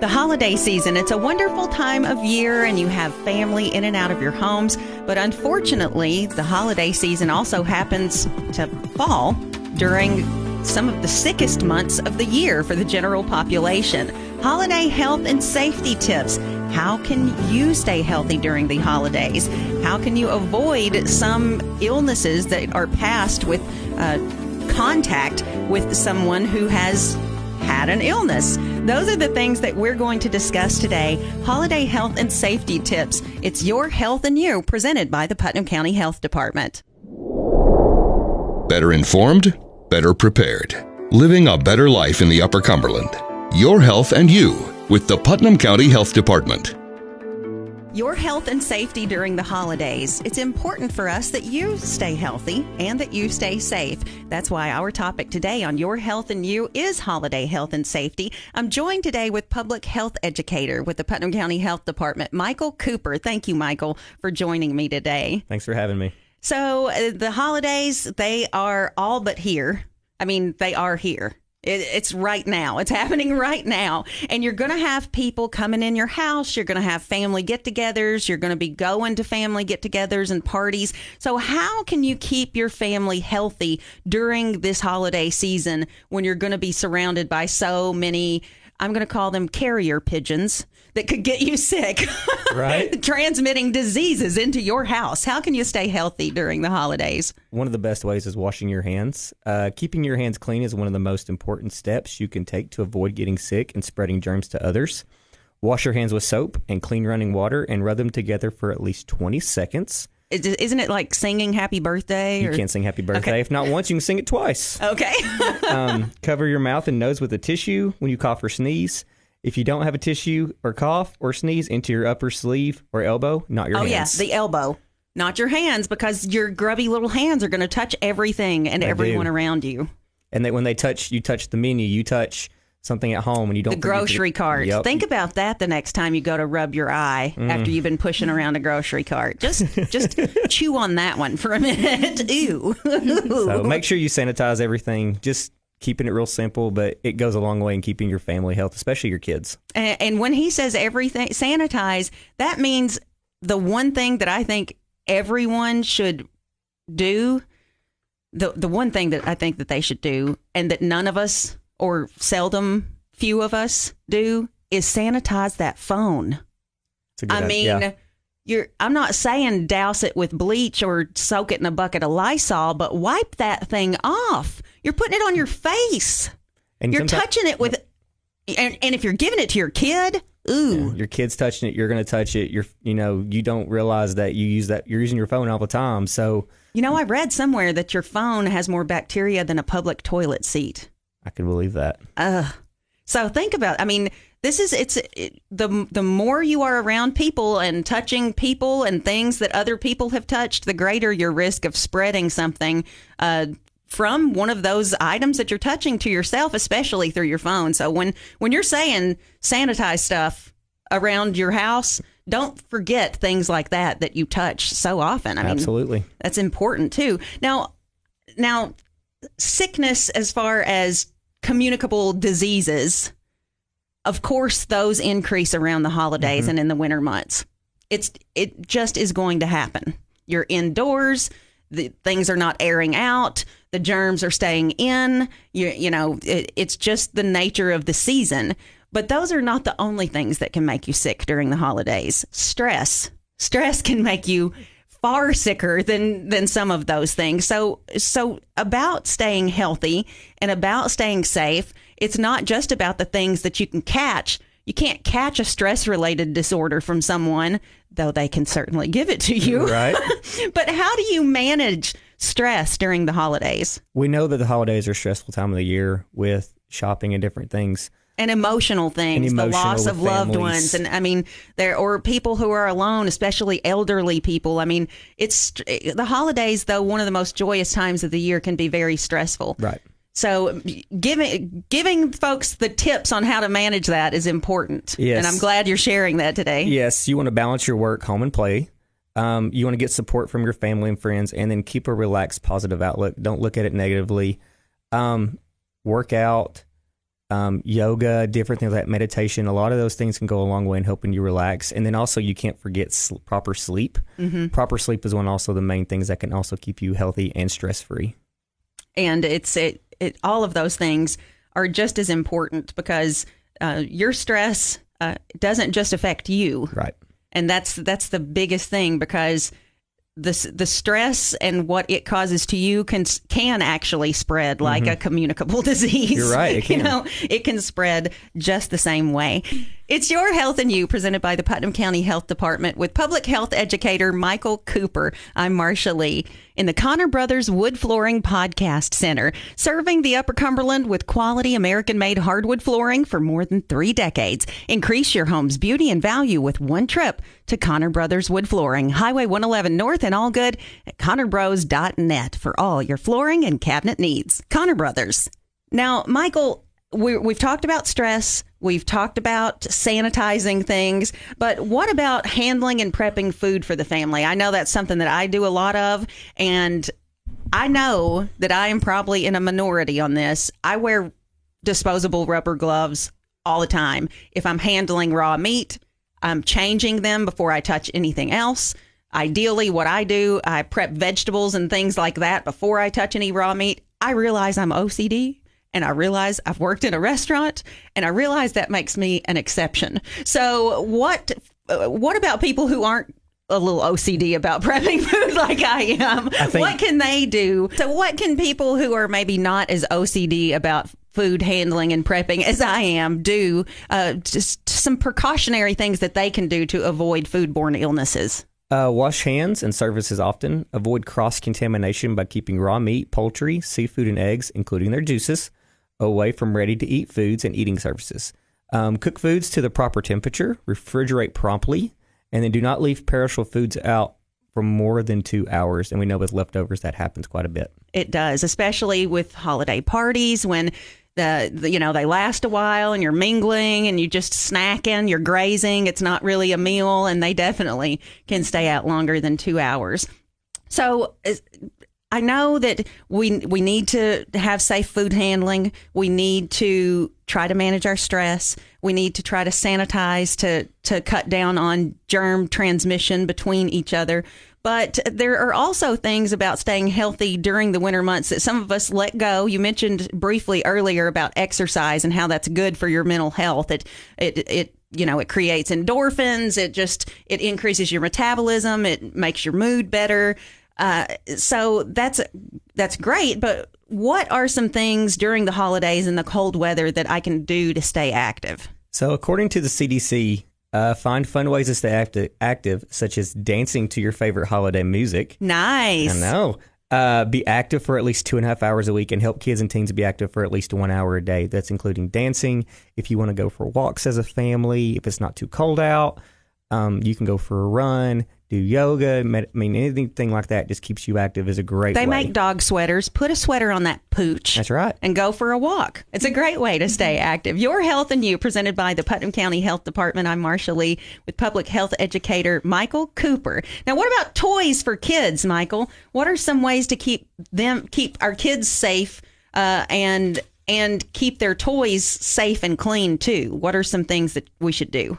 The holiday season, it's a wonderful time of year and you have family in and out of your homes. But unfortunately, the holiday season also happens to fall during some of the sickest months of the year for the general population. Holiday health and safety tips. How can you stay healthy during the holidays? How can you avoid some illnesses that are passed with uh, contact with someone who has had an illness. Those are the things that we're going to discuss today. Holiday health and safety tips. It's your health and you, presented by the Putnam County Health Department. Better informed, better prepared. Living a better life in the Upper Cumberland. Your health and you with the Putnam County Health Department. Your health and safety during the holidays. It's important for us that you stay healthy and that you stay safe. That's why our topic today on Your Health and You is holiday health and safety. I'm joined today with public health educator with the Putnam County Health Department, Michael Cooper. Thank you, Michael, for joining me today. Thanks for having me. So, uh, the holidays, they are all but here. I mean, they are here. It, it's right now. It's happening right now. And you're going to have people coming in your house. You're going to have family get togethers. You're going to be going to family get togethers and parties. So, how can you keep your family healthy during this holiday season when you're going to be surrounded by so many? I'm going to call them carrier pigeons that could get you sick, right? Transmitting diseases into your house. How can you stay healthy during the holidays? One of the best ways is washing your hands. Uh, keeping your hands clean is one of the most important steps you can take to avoid getting sick and spreading germs to others. Wash your hands with soap and clean running water and rub them together for at least 20 seconds. Isn't it like singing happy birthday? Or? You can't sing happy birthday. Okay. If not once, you can sing it twice. Okay. um, cover your mouth and nose with a tissue when you cough or sneeze. If you don't have a tissue or cough or sneeze into your upper sleeve or elbow, not your oh, hands. yes, the elbow, not your hands, because your grubby little hands are going to touch everything and they everyone do. around you. And that when they touch, you touch the menu, you touch something at home and you don't the grocery cart. Yep. Think about that the next time you go to rub your eye mm. after you've been pushing around a grocery cart. Just just chew on that one for a minute. Ew. so make sure you sanitize everything. Just keeping it real simple, but it goes a long way in keeping your family health, especially your kids. And, and when he says everything sanitize, that means the one thing that I think everyone should do. The the one thing that I think that they should do, and that none of us or seldom few of us do, is sanitize that phone. I mean. Yeah you're I'm not saying douse it with bleach or soak it in a bucket of Lysol, but wipe that thing off. You're putting it on your face. And you're touching it with and, and if you're giving it to your kid, ooh. Yeah, your kid's touching it, you're going to touch it. You're you know, you don't realize that you use that you're using your phone all the time. So You know, I read somewhere that your phone has more bacteria than a public toilet seat. I can believe that. Uh so think about I mean this is it's it, the the more you are around people and touching people and things that other people have touched, the greater your risk of spreading something uh, from one of those items that you're touching to yourself, especially through your phone. So when when you're saying sanitize stuff around your house, don't forget things like that that you touch so often. I mean, absolutely, that's important too. Now, now sickness as far as communicable diseases of course, those increase around the holidays mm-hmm. and in the winter months. It's it just is going to happen. You're indoors. The things are not airing out. The germs are staying in. You you know it, it's just the nature of the season. But those are not the only things that can make you sick during the holidays. Stress, stress can make you far sicker than than some of those things. So so about staying healthy and about staying safe it's not just about the things that you can catch. You can't catch a stress related disorder from someone, though they can certainly give it to you. Right. but how do you manage stress during the holidays? We know that the holidays are a stressful time of the year with shopping and different things and emotional things, and emotional the loss of loved ones, and I mean, there or people who are alone, especially elderly people. I mean, it's the holidays, though one of the most joyous times of the year, can be very stressful. Right. So giving giving folks the tips on how to manage that is important. Yes. And I'm glad you're sharing that today. Yes, you want to balance your work, home, and play. Um, you want to get support from your family and friends, and then keep a relaxed, positive outlook. Don't look at it negatively. Um, work out, um, yoga, different things like meditation. A lot of those things can go a long way in helping you relax. And then also, you can't forget sl- proper sleep. Mm-hmm. Proper sleep is one also the main things that can also keep you healthy and stress free. And it's it, it all of those things are just as important because uh, your stress uh, doesn't just affect you, Right. and that's that's the biggest thing because the the stress and what it causes to you can can actually spread like a communicable disease. Mm-hmm. You're right, you know, it can spread just the same way. It's Your Health and You, presented by the Putnam County Health Department with public health educator Michael Cooper. I'm Marcia Lee in the Connor Brothers Wood Flooring Podcast Center, serving the Upper Cumberland with quality American made hardwood flooring for more than three decades. Increase your home's beauty and value with one trip to Connor Brothers Wood Flooring, Highway 111 North and all good at connorbros.net for all your flooring and cabinet needs. Connor Brothers. Now, Michael, we we've talked about stress. We've talked about sanitizing things, but what about handling and prepping food for the family? I know that's something that I do a lot of, and I know that I am probably in a minority on this. I wear disposable rubber gloves all the time. If I'm handling raw meat, I'm changing them before I touch anything else. Ideally, what I do, I prep vegetables and things like that before I touch any raw meat. I realize I'm OCD and I realize I've worked in a restaurant and I realize that makes me an exception. So, what uh, what about people who aren't a little OCD about prepping food like I am? think- what can they do? So, what can people who are maybe not as OCD about food handling and prepping as I am do? Uh, just some precautionary things that they can do to avoid foodborne illnesses. Uh, wash hands and surfaces often. Avoid cross contamination by keeping raw meat, poultry, seafood, and eggs, including their juices, away from ready to eat foods and eating surfaces. Um, cook foods to the proper temperature, refrigerate promptly, and then do not leave perishable foods out for more than two hours. And we know with leftovers that happens quite a bit. It does, especially with holiday parties when the, the you know they last a while and you're mingling and you're just snacking, you're grazing. It's not really a meal, and they definitely can stay out longer than two hours. So I know that we we need to have safe food handling. We need to try to manage our stress. We need to try to sanitize to to cut down on germ transmission between each other. But there are also things about staying healthy during the winter months that some of us let go. You mentioned briefly earlier about exercise and how that's good for your mental health. It it it you know it creates endorphins. It just it increases your metabolism. It makes your mood better. Uh, so that's that's great. But what are some things during the holidays and the cold weather that I can do to stay active? So, according to the CDC, uh, find fun ways to stay active, active, such as dancing to your favorite holiday music. Nice. I know. Uh, be active for at least two and a half hours a week and help kids and teens be active for at least one hour a day. That's including dancing. If you want to go for walks as a family, if it's not too cold out, um, you can go for a run, do yoga. Med- I mean, anything like that just keeps you active is a great They way. make dog sweaters. Put a sweater on that pooch. That's right. And go for a walk. It's a great way to stay active. Your Health and You, presented by the Putnam County Health Department. I'm Marsha Lee with public health educator Michael Cooper. Now, what about toys for kids, Michael? What are some ways to keep them, keep our kids safe, uh, and and keep their toys safe and clean too? What are some things that we should do?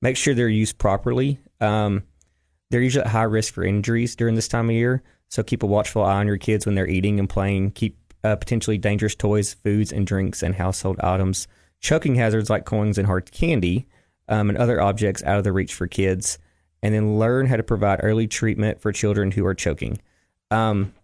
make sure they're used properly. Um, they're usually at high risk for injuries during this time of year, so keep a watchful eye on your kids when they're eating and playing. Keep uh, potentially dangerous toys, foods, and drinks and household items, choking hazards like coins and hard candy, um, and other objects out of the reach for kids. And then learn how to provide early treatment for children who are choking. Um,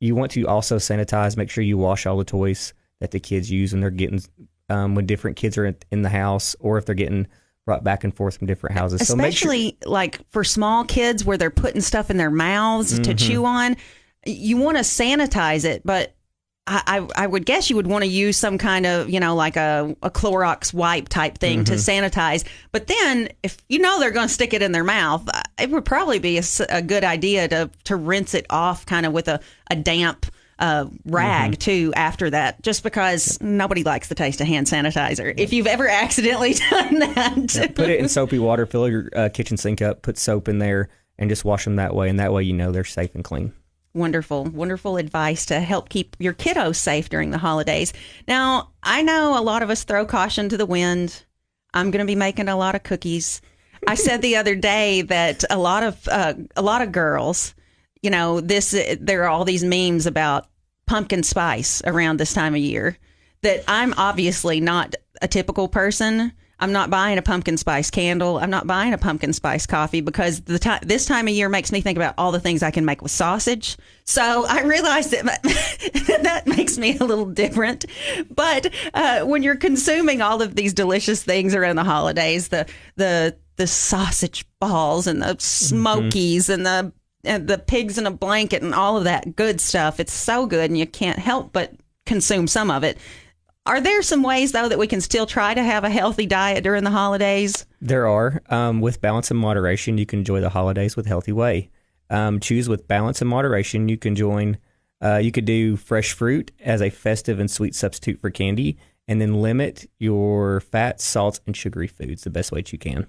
you want to also sanitize. Make sure you wash all the toys that the kids use when they're getting um, when different kids are in the house, or if they're getting brought back and forth from different houses. So make sure, Especially like for small kids where they're putting stuff in their mouths Mm-hmm. to chew on, you want to sanitize it, but I, I, I would guess you would want to use some kind of, you know, like a, a Clorox wipe type thing to Mm-hmm. sanitize. But then if you know they're going to stick it in their mouth, it would probably be a good idea to, to rinse it off kind of with a, a damp uh, rag Mm-hmm. too after that, just because nobody likes the taste of hand sanitizer. If you've ever accidentally done that, put it in soapy water, fill your uh, kitchen sink up, put soap in there, and just wash them that way. And that way, you know they're safe and clean. Wonderful, wonderful advice to help keep your kiddos safe during the holidays. Now, I know a lot of us throw caution to the wind. I'm going to be making a lot of cookies. I said the other day that a lot of uh, a lot of girls, you know, this there are all these memes about pumpkin spice around this time of year. That I'm obviously not a typical person. I'm not buying a pumpkin spice candle. I'm not buying a pumpkin spice coffee because the time this time of year makes me think about all the things I can make with sausage. So I realize that that makes me a little different. But uh, when you're consuming all of these delicious things around the holidays, the the the sausage balls and the smokies mm-hmm. and the the pigs in a blanket and all of that good stuff, it's so good, and you can't help but consume some of it. Are there some ways, though, that we can still try to have a healthy diet during the holidays? There are. Um, with balance and moderation, you can enjoy the holidays with healthy way. Um, choose with balance and moderation. You can join. Uh, you could do fresh fruit as a festive and sweet substitute for candy, and then limit your fats, salts, and sugary foods the best way that you can.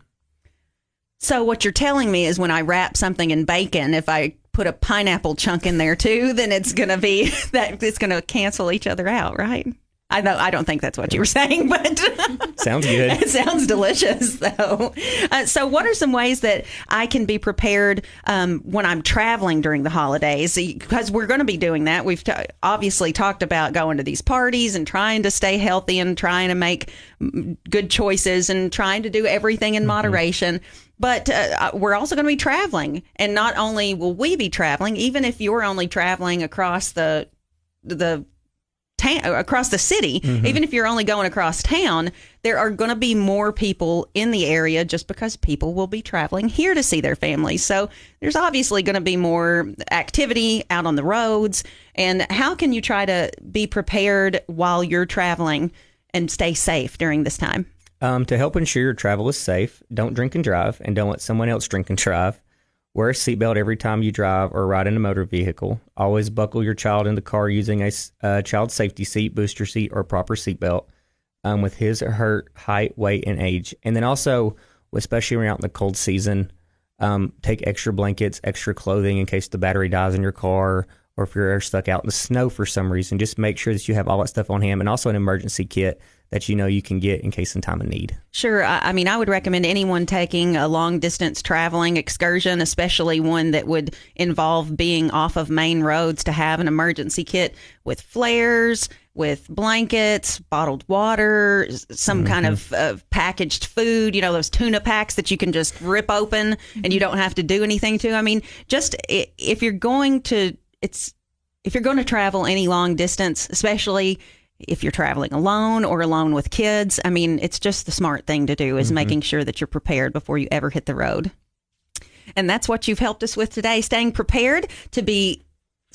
So what you're telling me is when I wrap something in bacon, if I put a pineapple chunk in there too, then it's going to be that it's going to cancel each other out, right? I know I don't think that's what you were saying, but sounds good. it sounds delicious, though. Uh, so, what are some ways that I can be prepared um, when I'm traveling during the holidays? Because we're going to be doing that. We've t- obviously talked about going to these parties and trying to stay healthy and trying to make good choices and trying to do everything in mm-hmm. moderation. But uh, uh we're also going to be traveling, and not only will we be traveling, even if you're only traveling across the the town across the city mm-hmm. even if you're only going across town there are going to be more people in the area just because people will be traveling here to see their families. So there's obviously going to be more activity out on the roads. And how can you try to be prepared while you're traveling and stay safe during this time? Um, to help ensure your travel is safe don't drink and drive and don't let someone else drink and drive Wear a seatbelt every time you drive or ride in a motor vehicle. Always buckle your child in the car using a, a child safety seat, booster seat, or proper seatbelt um, with his or her height, weight, and age. And then also, especially when you're out in the cold season, um, take extra blankets, extra clothing in case the battery dies in your car or if you're stuck out in the snow for some reason. Just make sure that you have all that stuff on hand and also an emergency kit that you know you can get in case in time of need. Sure. I mean, I would recommend anyone taking a long distance traveling excursion, especially one that would involve being off of main roads, to have an emergency kit with flares, with blankets, bottled water, some mm-hmm. kind of uh, packaged food, you know, those tuna packs that you can just rip open and you don't have to do anything to. I mean, just if you're going to, it's, if you're going to travel any long distance, especially if you're traveling alone or alone with kids. I mean, it's just the smart thing to do is mm-hmm. making sure that you're prepared before you ever hit the road. And that's what you've helped us with today, staying prepared to be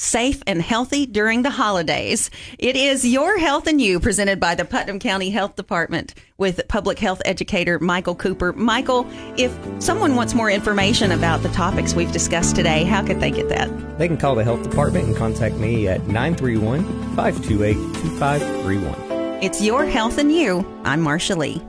safe and healthy during the holidays. It is Your Health and You, presented by the Putnam County Health Department with public health educator Michael Cooper. Michael, if someone wants more information about the topics we've discussed today, how could they get that? They can call the health department and contact me at 931 528 2531. It's Your Health and You. I'm Marsha Lee.